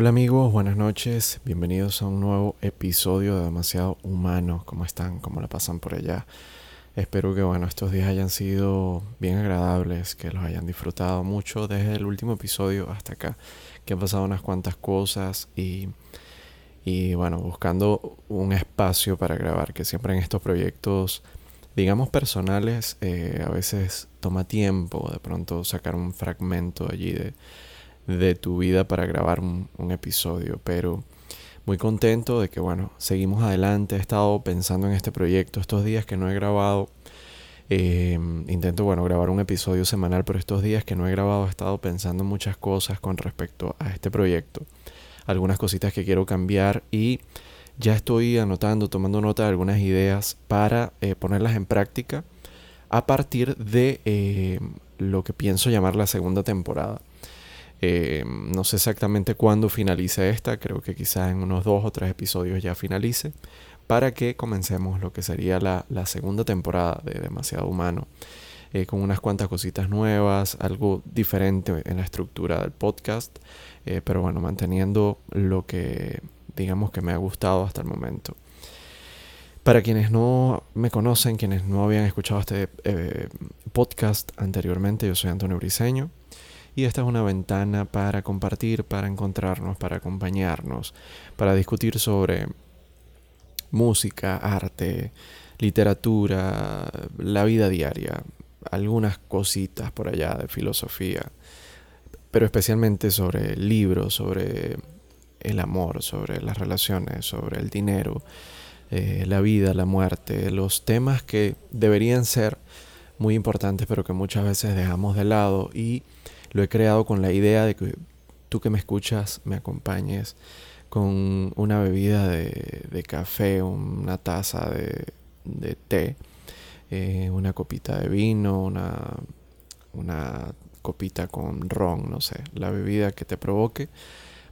Hola amigos, buenas noches, bienvenidos a un nuevo episodio de Demasiado Humano. ¿Cómo están? ¿Cómo la pasan por allá? Espero que bueno, estos días hayan sido bien agradables, que los hayan disfrutado mucho desde el último episodio hasta acá, que han pasado unas cuantas cosas y, y bueno, buscando un espacio para grabar, que siempre en estos proyectos, digamos personales, eh, a veces toma tiempo de pronto sacar un fragmento allí de de tu vida para grabar un, episodio, pero muy contento de que, bueno, seguimos adelante. He estado pensando en este proyecto estos días que no he grabado. Em, intento, bueno, grabar un episodio semanal, pero estos días que no he grabado he estado pensando muchas cosas con respecto a este proyecto. Algunas cositas que quiero cambiar y ya estoy anotando, tomando nota de algunas ideas para eh, ponerlas en práctica a partir de em, lo que pienso llamar la segunda temporada. Eh, no sé exactamente cuándo finalice esta, creo que quizás en unos dos o tres episodios ya finalice, para que comencemos lo que sería la, segunda temporada de Demasiado Humano, eh, con unas cuantas cositas nuevas, algo diferente en la estructura del podcast, eh, pero bueno, manteniendo lo que digamos que me ha gustado hasta el momento. Para quienes no me conocen, quienes no habían escuchado este podcast anteriormente, yo soy Antonio Briseño. Y esta es una ventana para compartir, para encontrarnos, para acompañarnos, para discutir sobre música, arte, literatura, la vida diaria, algunas cositas por allá de filosofía, pero especialmente sobre libros, sobre el amor, sobre las relaciones, sobre el dinero, eh, la vida, la muerte, los temas que deberían ser muy importantes pero que muchas veces dejamos de lado y lo he creado con la idea de que tú que me escuchas me acompañes con una bebida de, café, una taza de, té, eh, una copita de vino, una, una copita con ron, no sé, la bebida que te provoque,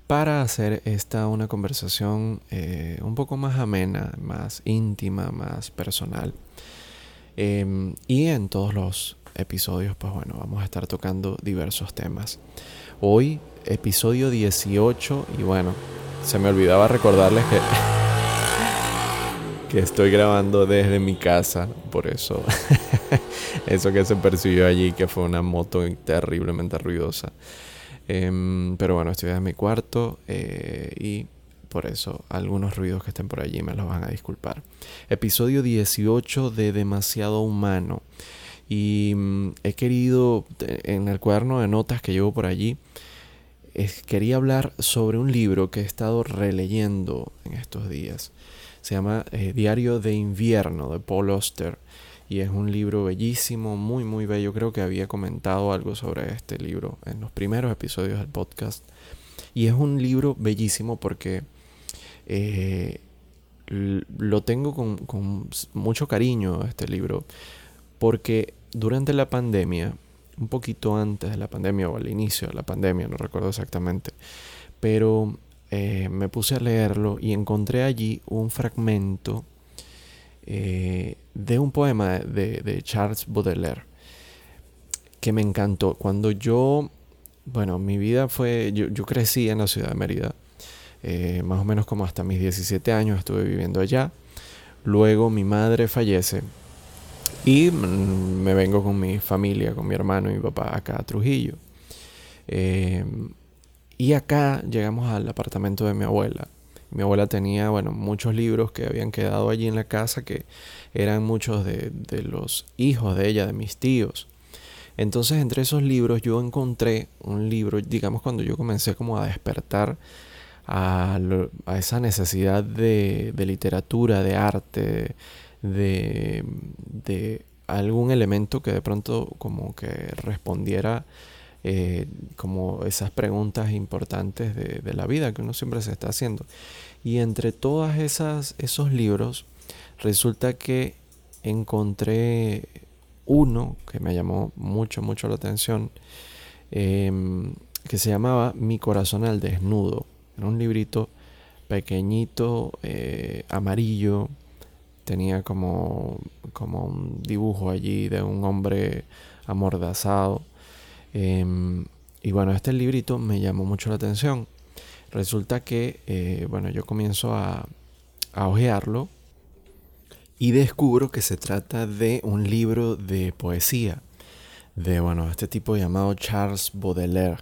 para hacer esta una conversación eh, un poco más amena, más íntima, más personal. Em, y en todos los episodios, pues bueno, vamos a estar tocando diversos temas. Hoy, episodio 18, y bueno, se me olvidaba recordarles que, estoy grabando desde mi casa, por eso, eso que se percibió allí, que fue una moto terriblemente ruidosa. Em, pero bueno, estoy en mi cuarto eh, y por eso algunos ruidos que estén por allí me los van a disculpar. Episodio 18 de Demasiado Humano. Y mm, he querido, en el cuaderno de notas que llevo por allí, quería hablar sobre un libro que he estado releyendo en estos días. Se llama eh, Diario de Invierno de Paul Oster. Y es un libro bellísimo, muy, muy bello. Creo que había comentado algo sobre este libro en los primeros episodios del podcast. Y es un libro bellísimo porque eh, lo tengo con, con, mucho cariño, este libro. Porque durante la pandemia, un poquito antes de la pandemia o al inicio de la pandemia, no recuerdo exactamente, pero eh, me puse a leerlo y encontré allí un fragmento eh, de un poema de, Charles Baudelaire que me encantó. Cuando yo, bueno, mi vida fue, yo, crecí en la ciudad de Mérida, eh, más o menos como hasta mis 17 años estuve viviendo allá. Luego mi madre fallece y mm, me vengo con mi familia, con mi hermano y mi papá acá a Trujillo. Em, y acá llegamos al apartamento de mi abuela. Mi abuela tenía, bueno, muchos libros que habían quedado allí en la casa que eran muchos de, los hijos de ella, de mis tíos. Entonces, entre esos libros yo encontré un libro, digamos, cuando yo comencé como a despertar a, esa necesidad de, de literatura, de arte, de, de algún elemento que de pronto como que respondiera eh, como esas preguntas importantes de, de, la vida que uno siempre se está haciendo. Y entre todos esos libros resulta que encontré uno que me llamó mucho, mucho la atención, em, que se llamaba Mi corazón al desnudo. Era un librito pequeñito, eh, amarillo, tenía como, como un dibujo allí de un hombre amordazado. Em, y bueno, este librito me llamó mucho la atención. Resulta que, eh, bueno, yo comienzo a, a ojearlo y descubro que se trata de un libro de poesía de, bueno, este tipo llamado Charles Baudelaire,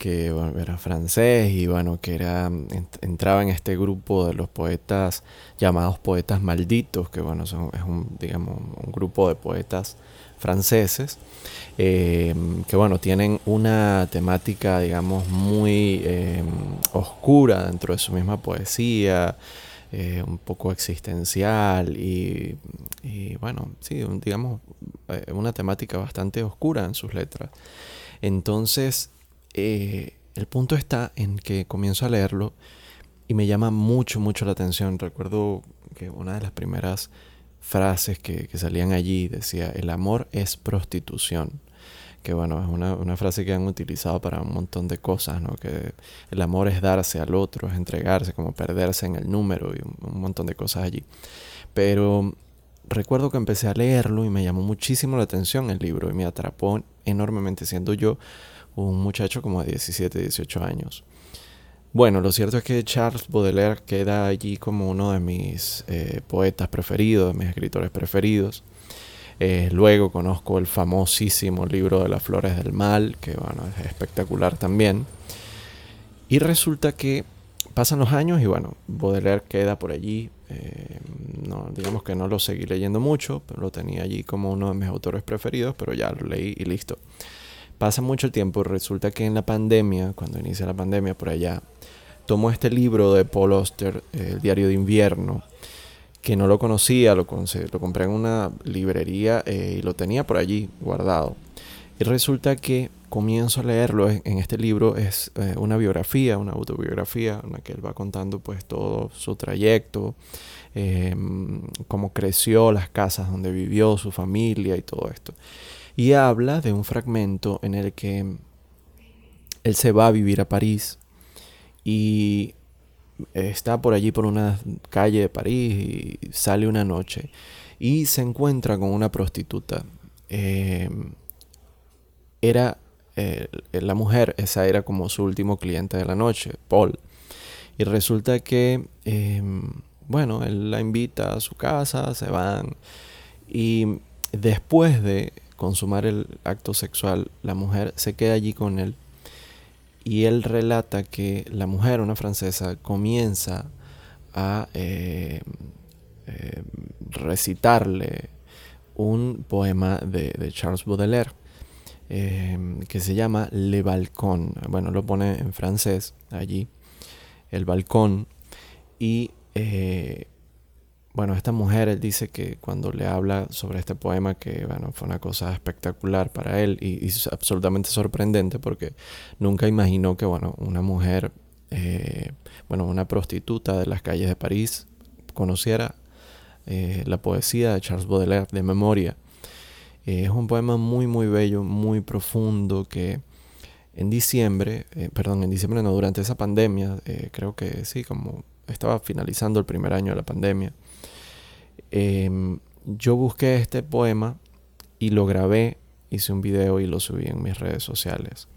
que era francés y, bueno, que era, entraba en este grupo de los poetas llamados poetas malditos, que, bueno, es un, digamos, un grupo de poetas franceses, eh, que bueno, tienen una temática, digamos, muy eh, oscura dentro de su misma poesía, eh, un poco existencial y, bueno, sí, digamos, eh, una temática bastante oscura en sus letras. Entonces, eh, el punto está en que comienzo a leerlo y me llama mucho, mucho la atención. Recuerdo que una de las primeras frases que, salían allí decía, el amor es prostitución que bueno, es una, frase que han utilizado para un montón de cosas, ¿no? Que el amor es darse al otro, es entregarse, como perderse en el número y un, montón de cosas allí. Pero recuerdo que empecé a leerlo y me llamó muchísimo la atención el libro y me atrapó enormemente, siendo yo un muchacho como de 17, 18 años. Bueno, lo cierto es que Charles Baudelaire queda allí como uno de mis eh, poetas preferidos, de mis escritores preferidos. Eh, luego conozco el famosísimo libro de las flores del mal, que bueno, es espectacular también. Y resulta que pasan los años y bueno, Baudelaire queda por allí. Eh, no, digamos que no lo seguí leyendo mucho, pero lo tenía allí como uno de mis autores preferidos, pero ya lo leí y listo. Pasa mucho el tiempo, resulta que en la pandemia, cuando inicia la pandemia por allá, tomo este libro de Paul Auster, El diario de invierno, que no lo conocía, lo, lo compré en una librería eh, y lo tenía por allí guardado. Y resulta que comienzo a leerlo en este libro, es eh, una biografía, una autobiografía, en la que él va contando pues todo su trayecto, em, cómo creció, las casas donde vivió, su familia y todo esto. Y habla de un fragmento en el que él se va a vivir a París y está por allí por una calle de París y sale una noche y se encuentra con una prostituta. Em, era eh, la mujer, esa era como su último cliente de la noche, Paul. Y resulta que, em, bueno, él la invita a su casa, se van y después de consumar el acto sexual, la mujer se queda allí con él y él relata que la mujer, una francesa, comienza a eh, eh, recitarle un poema de, Charles Baudelaire eh, que se llama Le Balcón. Bueno, lo pone en francés allí, el balcón. Y bueno, esta mujer, él dice que cuando le habla sobre este poema, que bueno, fue una cosa espectacular para él y, absolutamente sorprendente porque nunca imaginó que, bueno, una mujer, eh, bueno, una prostituta de las calles de París conociera eh, la poesía de Charles Baudelaire de memoria. Eh, es un poema muy, muy bello, muy profundo que en diciembre, perdón, en diciembre no, durante esa pandemia, creo que sí, como estaba finalizando el primer año de la pandemia, Em, yo busqué este poema y lo grabé, hice un video y lo subí en mis redes sociales.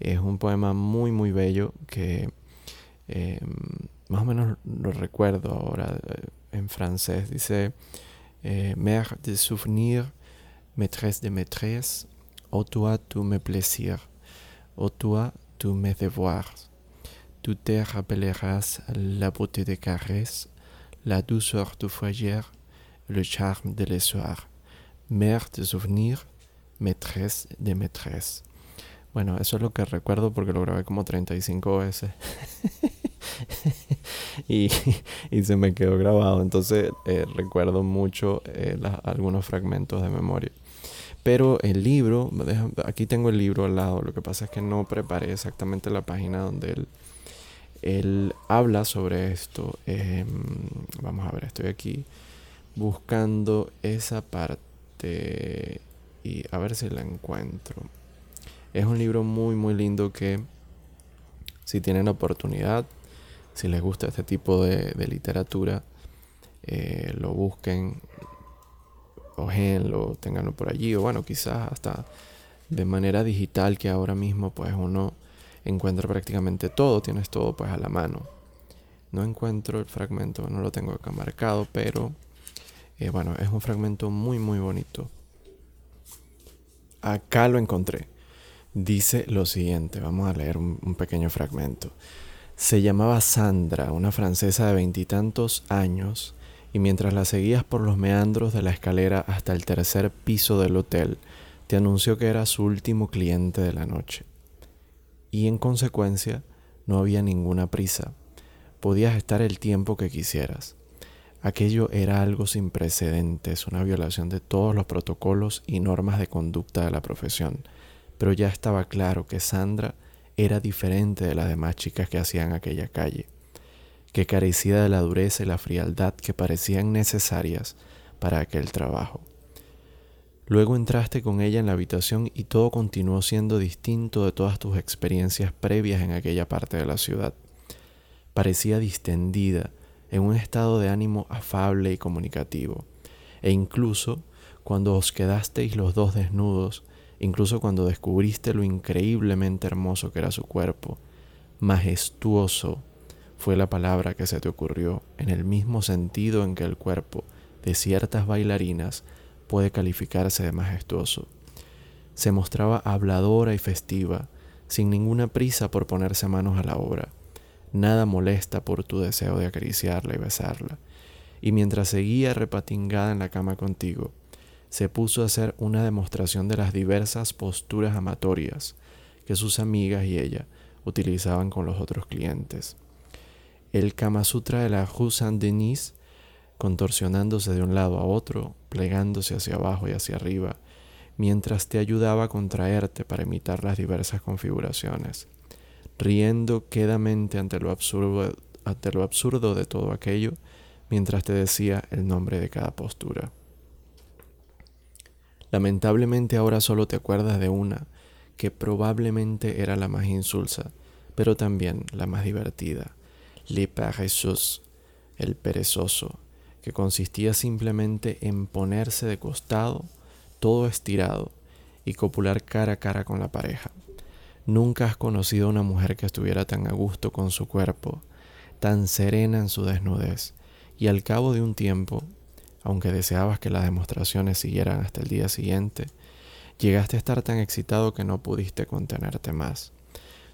Es un poema muy, muy bello que em, más o menos lo recuerdo ahora eh, en francés. Dice, eh, Mère de souvenir, maîtresse de maîtresse, ô toi tout mes plaisirs, ô toi tous mes devoirs. Tu te rappelleras la beauté des caresses, la douceur du foyer, le charme de l'espoir. Mère de souvenir, maîtresse de maîtresse. Bueno, eso es lo que recuerdo porque lo grabé como 35 veces. y, se me quedó grabado. Entonces eh, recuerdo mucho eh, algunos fragmentos de memoria. Pero el libro, aquí tengo el libro al lado. Lo que pasa es que no preparé exactamente la página donde él él habla sobre esto. Em, vamos a ver, estoy aquí buscando esa parte y a ver si la encuentro. Es un libro muy muy lindo que si tienen oportunidad, si les gusta este tipo de, literatura, eh, lo busquen, ojenlo, tenganlo por allí o bueno, quizás hasta de manera digital que ahora mismo pues uno encuentra prácticamente todo, tienes todo pues a la mano. No encuentro el fragmento, no lo tengo acá marcado, pero eh, bueno, es un fragmento muy muy bonito. Acá lo encontré. Dice lo siguiente, vamos a leer un pequeño fragmento. Se llamaba Sandra, una francesa de veintitantos años, y mientras la seguías por los meandros de la escalera hasta el tercer piso del hotel, te anunció que era su último cliente de la noche. Y en consecuencia, no había ninguna prisa. Podías estar el tiempo que quisieras. Aquello era algo sin precedentes, una violación de todos los protocolos y normas de conducta de la profesión. Pero ya estaba claro que Sandra era diferente de las demás chicas que hacían aquella calle, que carecía de la dureza y la frialdad que parecían necesarias para aquel trabajo. Luego entraste con ella en la habitación y todo continuó siendo distinto de todas tus experiencias previas en aquella parte de la ciudad. Parecía distendida, en un estado de ánimo afable y comunicativo, e incluso cuando os quedasteis los dos desnudos, incluso cuando descubriste lo increíblemente hermoso que era su cuerpo. Majestuoso fue la palabra que se te ocurrió, en el mismo sentido en que el cuerpo de ciertas bailarinas puede calificarse de majestuoso. Se mostraba habladora y festiva, sin ninguna prisa por ponerse manos a la obra, nada molesta por tu deseo de acariciarla y besarla, y mientras seguía repatingada en la cama contigo, se puso a hacer una demostración de las diversas posturas amatorias que sus amigas y ella utilizaban con los otros clientes. El Kama Sutra de la Rue Saint-Denis, contorsionándose de un lado a otro, plegándose hacia abajo y hacia arriba, mientras te ayudaba a contraerte para imitar las diversas configuraciones, riendo quedamente ante lo absurdo, ante lo absurdo de todo aquello, mientras te decía el nombre de cada postura. Lamentablemente ahora solo te acuerdas de una, que probablemente era la más insulsa, pero también la más divertida, le paresseux, el perezoso, que consistía simplemente en ponerse de costado, todo estirado, y copular cara a cara con la pareja. Nunca has conocido una mujer que estuviera tan a gusto con su cuerpo, tan serena en su desnudez, y al cabo de un tiempo aunque deseabas que las demostraciones siguieran hasta el día siguiente, llegaste a estar tan excitado que no pudiste contenerte más.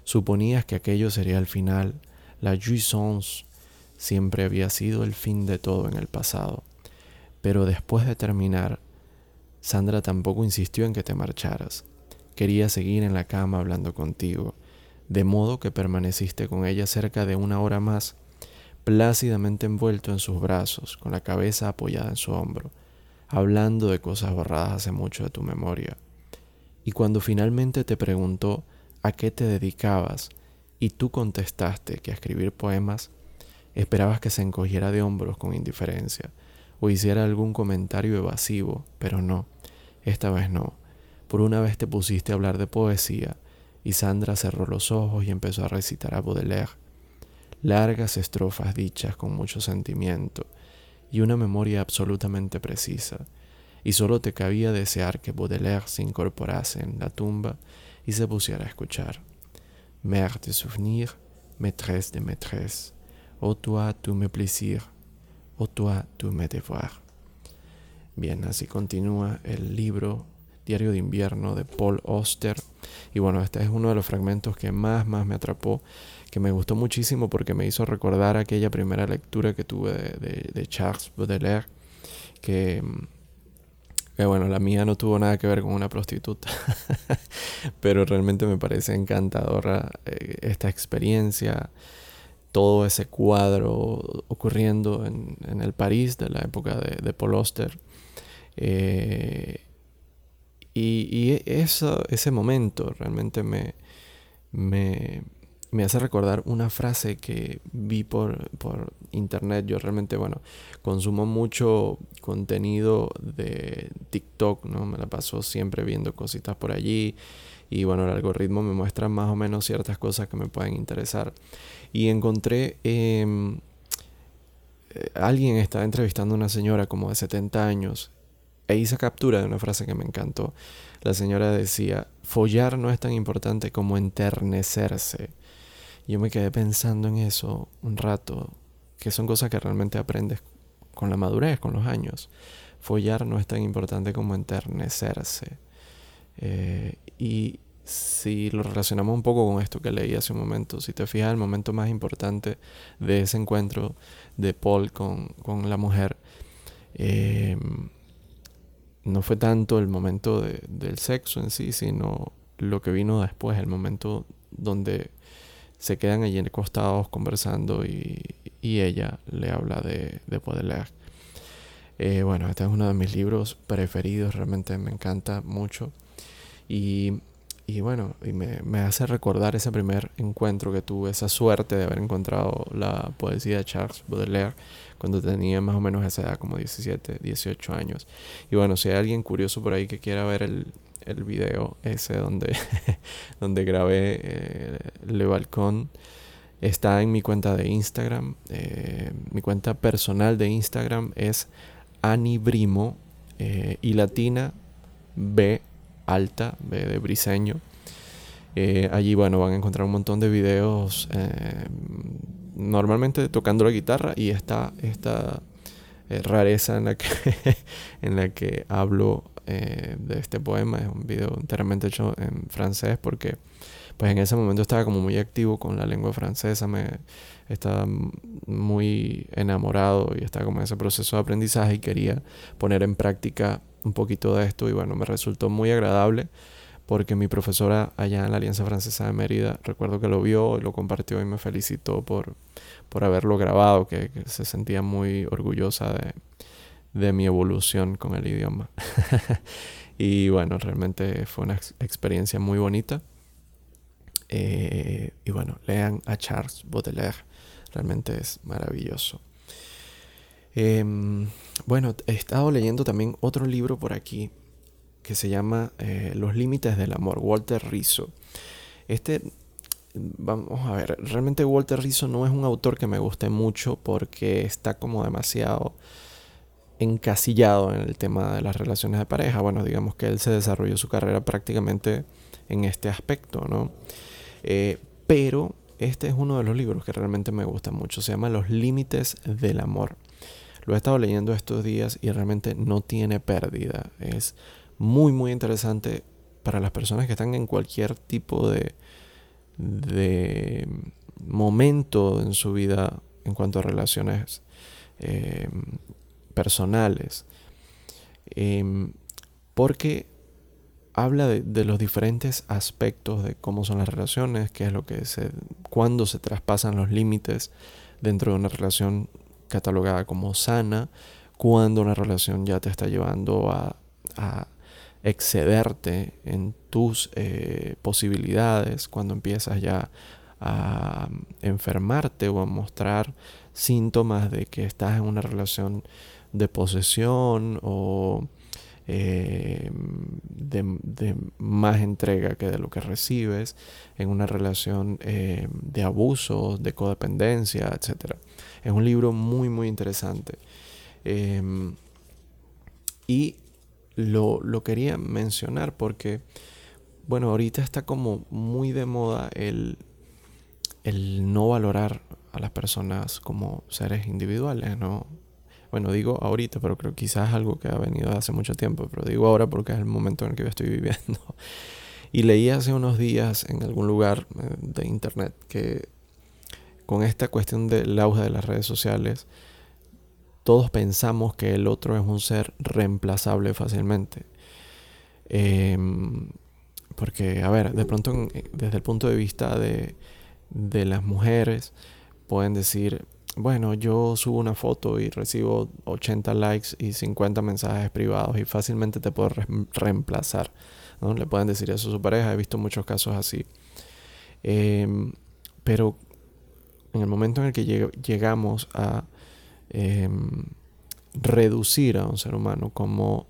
Suponías que aquello sería el final, la jouissance siempre había sido el fin de todo en el pasado. Pero después de terminar, Sandra tampoco insistió en que te marcharas. Quería seguir en la cama hablando contigo, de modo que permaneciste con ella cerca de una hora más plácidamente envuelto en sus brazos, con la cabeza apoyada en su hombro, hablando de cosas borradas hace mucho de tu memoria. Y cuando finalmente te preguntó a qué te dedicabas y tú contestaste que a escribir poemas, esperabas que se encogiera de hombros con indiferencia o hiciera algún comentario evasivo, pero no, esta vez no. Por una vez te pusiste a hablar de poesía y Sandra cerró los ojos y empezó a recitar a Baudelaire largas estrofas dichas con mucho sentimiento y una memoria absolutamente precisa, y solo te cabía desear que Baudelaire se incorporase en la tumba y se pusiera a escuchar. Mère de souvenir, maîtresse de maîtresse, ô toi tu me plaisir, ô toi tu me devoir. Bien, así continúa el libro Diario de Invierno de Paul Auster. Y bueno, este es uno de los fragmentos que más, más me atrapó que me gustó muchísimo porque me hizo recordar aquella primera lectura que tuve de, Charles Baudelaire, que, bueno, la mía no tuvo nada que ver con una prostituta, pero realmente me parece encantadora eh, esta experiencia, todo ese cuadro ocurriendo en, el París de la época de, Paul Auster. Eh, y, y eso, ese momento realmente me, me, me hace recordar una frase que vi por, por, internet. Yo realmente, bueno, consumo mucho contenido de TikTok, ¿no? Me la paso siempre viendo cositas por allí. Y bueno, el algoritmo me muestra más o menos ciertas cosas que me pueden interesar. Y encontré... Em, eh, alguien estaba entrevistando a una señora como de 70 años e hice captura de una frase que me encantó. La señora decía, follar no es tan importante como enternecerse. Yo me quedé pensando en eso un rato, que son cosas que realmente aprendes con la madurez, con los años. Follar no es tan importante como enternecerse. Eh, y si lo relacionamos un poco con esto que leí hace un momento, si te fijas, el momento más importante de ese encuentro de Paul con, la mujer, eh, no fue tanto el momento del sexo en sí, sino lo que vino después, el momento donde se quedan allí acostados conversando y, ella le habla de, de Baudelaire. Eh, bueno, este es uno de mis libros preferidos, realmente me encanta mucho. Y, bueno, y me, hace recordar ese primer encuentro que tuve, esa suerte de haber encontrado la poesía de Charles Baudelaire cuando tenía más o menos esa edad, como 17, 18 años. Y bueno, si hay alguien curioso por ahí que quiera ver el, el video ese donde, donde grabé eh, Le Balcón. Está en mi cuenta de Instagram. Eh, mi cuenta personal de Instagram es Anibrimo eh, y latina B alta, B de briseño. allí, bueno, van a encontrar un montón de videos normalmente tocando la guitarra y está esta rareza en la que, en la que hablo eh, de este poema. Es un video enteramente hecho en francés porque pues en ese momento estaba como muy activo con la lengua francesa, me estaba muy enamorado y estaba como en ese proceso de aprendizaje y quería poner en práctica un poquito de esto y bueno, me resultó muy agradable porque mi profesora allá en la Alianza Francesa de Mérida, recuerdo que lo vio y lo compartió y me felicitó por, por haberlo grabado, que se sentía muy orgullosa de, de mi evolución con el idioma. y bueno, realmente fue una experiencia muy bonita. Eh, y bueno, lean a Charles Baudelaire, realmente es maravilloso. Em, bueno, he estado leyendo también otro libro por aquí que se llama eh, Los Límites del Amor, Walter Rizzo. Este, vamos a ver, realmente Walter Rizzo no es un autor que me guste mucho porque está como demasiado encasillado en el tema de las relaciones de pareja. Bueno, digamos que él se desarrolló su carrera prácticamente en este aspecto, ¿no? Eh, pero este es uno de los libros que realmente me gusta mucho. Se llama Los Límites del Amor. Lo he estado leyendo estos días y realmente no tiene pérdida. Es muy, muy interesante para las personas que están en cualquier tipo de, de momento en su vida en cuanto a relaciones eh, personales. Em, porque habla de, los diferentes aspectos de cómo son las relaciones, qué es lo que se, cuándo se traspasan los límites dentro de una relación catalogada como sana, cuando una relación ya te está llevando a, excederte en tus eh, posibilidades, cuando empiezas ya a enfermarte o a mostrar síntomas de que estás en una relación de posesión o eh, de, más entrega que de lo que recibes en una relación eh, de abuso, de codependencia, etc. Es un libro muy, muy interesante. Em, y lo, lo, quería mencionar porque, bueno, ahorita está como muy de moda el, el no valorar a las personas como seres individuales, ¿no? Bueno, digo ahorita, pero creo quizás es algo que ha venido hace mucho tiempo, pero digo ahora porque es el momento en el que yo estoy viviendo. Y leí hace unos días en algún lugar eh, de internet que con esta cuestión del auge de las redes sociales, todos pensamos que el otro es un ser reemplazable fácilmente. Em, porque, a ver, de pronto desde el punto de vista de, de las mujeres, pueden decir, bueno, yo subo una foto y recibo 80 likes y 50 mensajes privados y fácilmente te puedo reemplazar. ¿no? Le pueden decir eso a su pareja, he visto muchos casos así. Em, pero en el momento en el que llegamos a em, reducir a un ser humano como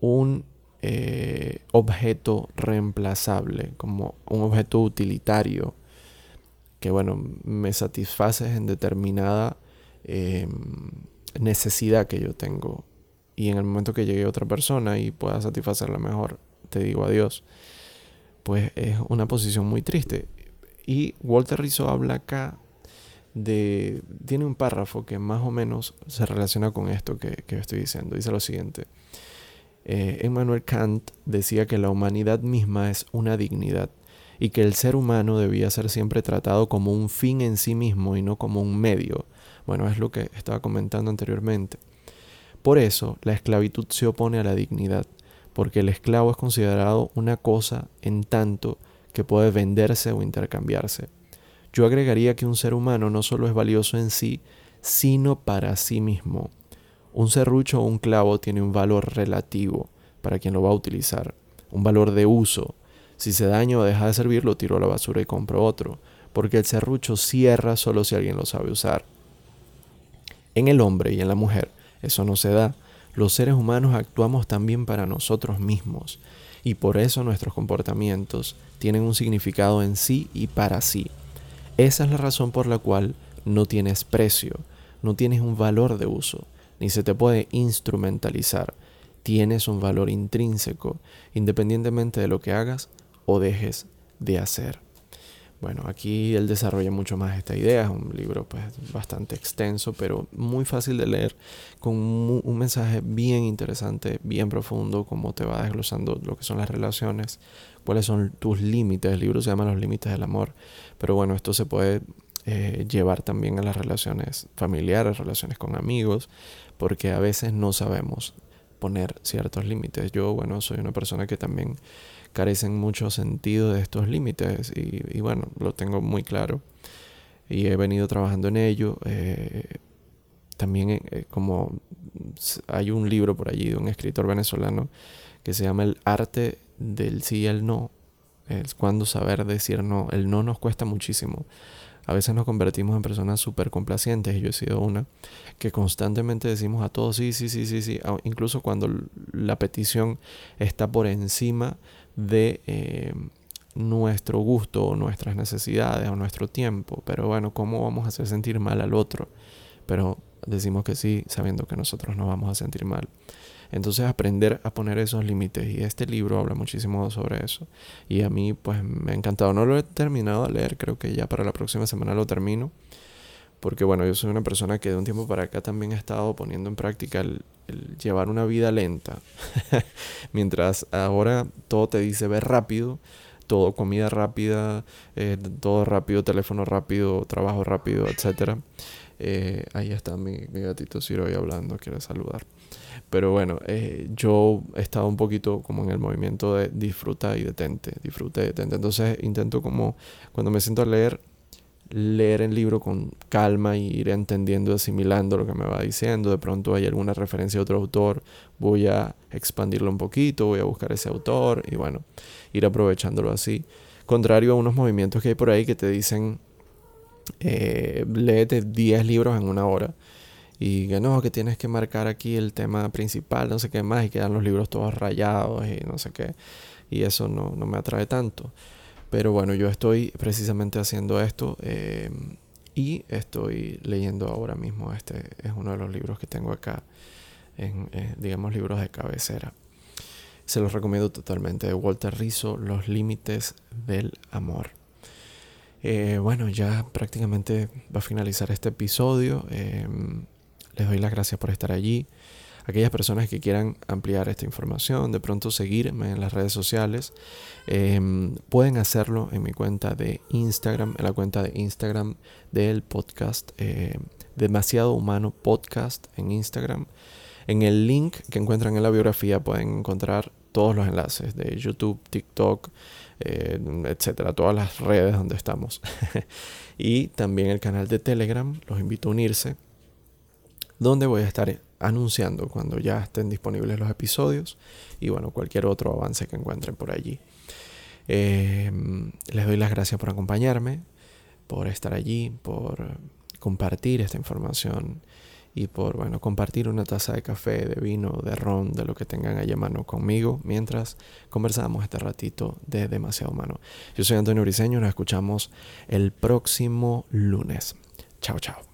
un eh, objeto reemplazable, como un objeto utilitario, que bueno, me satisfaces en determinada em, necesidad que yo tengo y en el momento que llegue otra persona y pueda satisfacerla mejor, te digo adiós, pues es una posición muy triste. Y Walter Rizzo habla acá de... Tiene un párrafo que más o menos se relaciona con esto que, que estoy diciendo. Dice lo siguiente. Eh, Emmanuel Kant decía que la humanidad misma es una dignidad y que el ser humano debía ser siempre tratado como un fin en sí mismo y no como un medio. Bueno, es lo que estaba comentando anteriormente. Por eso, la esclavitud se opone a la dignidad, porque el esclavo es considerado una cosa en tanto que puede venderse o intercambiarse. Yo agregaría que un ser humano no solo es valioso en sí, sino para sí mismo. Un serrucho o un clavo tiene un valor relativo para quien lo va a utilizar, un valor de uso. Si se daña o deja de servir, lo tiro a la basura y compro otro, porque el serrucho cierra solo si alguien lo sabe usar. En el hombre y en la mujer, eso no se da. Los seres humanos actuamos también para nosotros mismos, y por eso nuestros comportamientos tienen un significado en sí y para sí. Esa es la razón por la cual no tienes precio, no tienes un valor de uso, ni se te puede instrumentalizar. Tienes un valor intrínseco, independientemente de lo que hagas o dejes de hacer. Bueno, aquí él desarrolla mucho más esta idea, es un libro pues bastante extenso, pero muy fácil de leer, con un mensaje bien interesante, bien profundo, como te va desglosando lo que son las relaciones, cuáles son tus límites, el libro se llama Los Límites del Amor, pero bueno, esto se puede eh, llevar también a las relaciones familiares, relaciones con amigos, porque a veces no sabemos poner ciertos límites. Yo, bueno, soy una persona que también carece en mucho sentido de estos límites y, bueno, lo tengo muy claro y he venido trabajando en ello. Eh, también eh, como hay un libro por allí de un escritor venezolano que se llama El arte del sí y el no. Es cuando saber decir no. El no nos cuesta muchísimo. A veces nos convertimos en personas súper complacientes, y yo he sido una, que constantemente decimos a todos sí, sí, sí, sí, sí, incluso cuando la petición está por encima de eh, nuestro gusto o nuestras necesidades o nuestro tiempo. Pero bueno, ¿cómo vamos a hacer sentir mal al otro? Pero decimos que sí, sabiendo que nosotros nos vamos a sentir mal. Entonces aprender a poner esos límites y este libro habla muchísimo sobre eso y a mí pues me ha encantado. No lo he terminado de leer, creo que ya para la próxima semana lo termino porque bueno, yo soy una persona que de un tiempo para acá también he estado poniendo en práctica el, llevar una vida lenta. Mientras ahora todo te dice ver rápido, todo comida rápida, eh, todo rápido, teléfono rápido, trabajo rápido, etc. Eh, ahí está mi, mi gatito Ciro ahí hablando, quiere saludar. Pero bueno, eh, yo he estado un poquito como en el movimiento de disfruta y detente, disfruta y detente. Entonces intento como cuando me siento a leer, leer el libro con calma y ir entendiendo, asimilando lo que me va diciendo. De pronto hay alguna referencia a otro autor, voy a expandirlo un poquito, voy a buscar ese autor y bueno, ir aprovechándolo así. Contrario a unos movimientos que hay por ahí que te dicen, eh, léete 10 libros en una hora y que no, que tienes que marcar aquí el tema principal, no sé qué más, y quedan los libros todos rayados y no sé qué, y eso no, me atrae tanto. Pero bueno, yo estoy precisamente haciendo esto em, y estoy leyendo ahora mismo, este es uno de los libros que tengo acá, en, eh, digamos, libros de cabecera. Se los recomiendo totalmente, de Walter Rizzo, Los Límites del Amor. Eh, bueno, ya prácticamente va a finalizar este episodio. Em, les doy las gracias por estar allí. Aquellas personas que quieran ampliar esta información, de pronto seguirme en las redes sociales, em, pueden hacerlo en mi cuenta de Instagram, en la cuenta de Instagram del podcast eh, Demasiado Humano Podcast en Instagram. En el link que encuentran en la biografía pueden encontrar todos los enlaces de YouTube, TikTok, eh, etcétera, todas las redes donde estamos. y también el canal de Telegram, los invito a unirse donde voy a estar anunciando cuando ya estén disponibles los episodios y bueno, cualquier otro avance que encuentren por allí. Em, les doy las gracias por acompañarme, por estar allí, por compartir esta información y por bueno, compartir una taza de café, de vino, de ron, de lo que tengan allá a mano conmigo mientras conversamos este ratito de demasiado humano. Yo soy Antonio Briseño, nos escuchamos el próximo lunes. Chao, chao.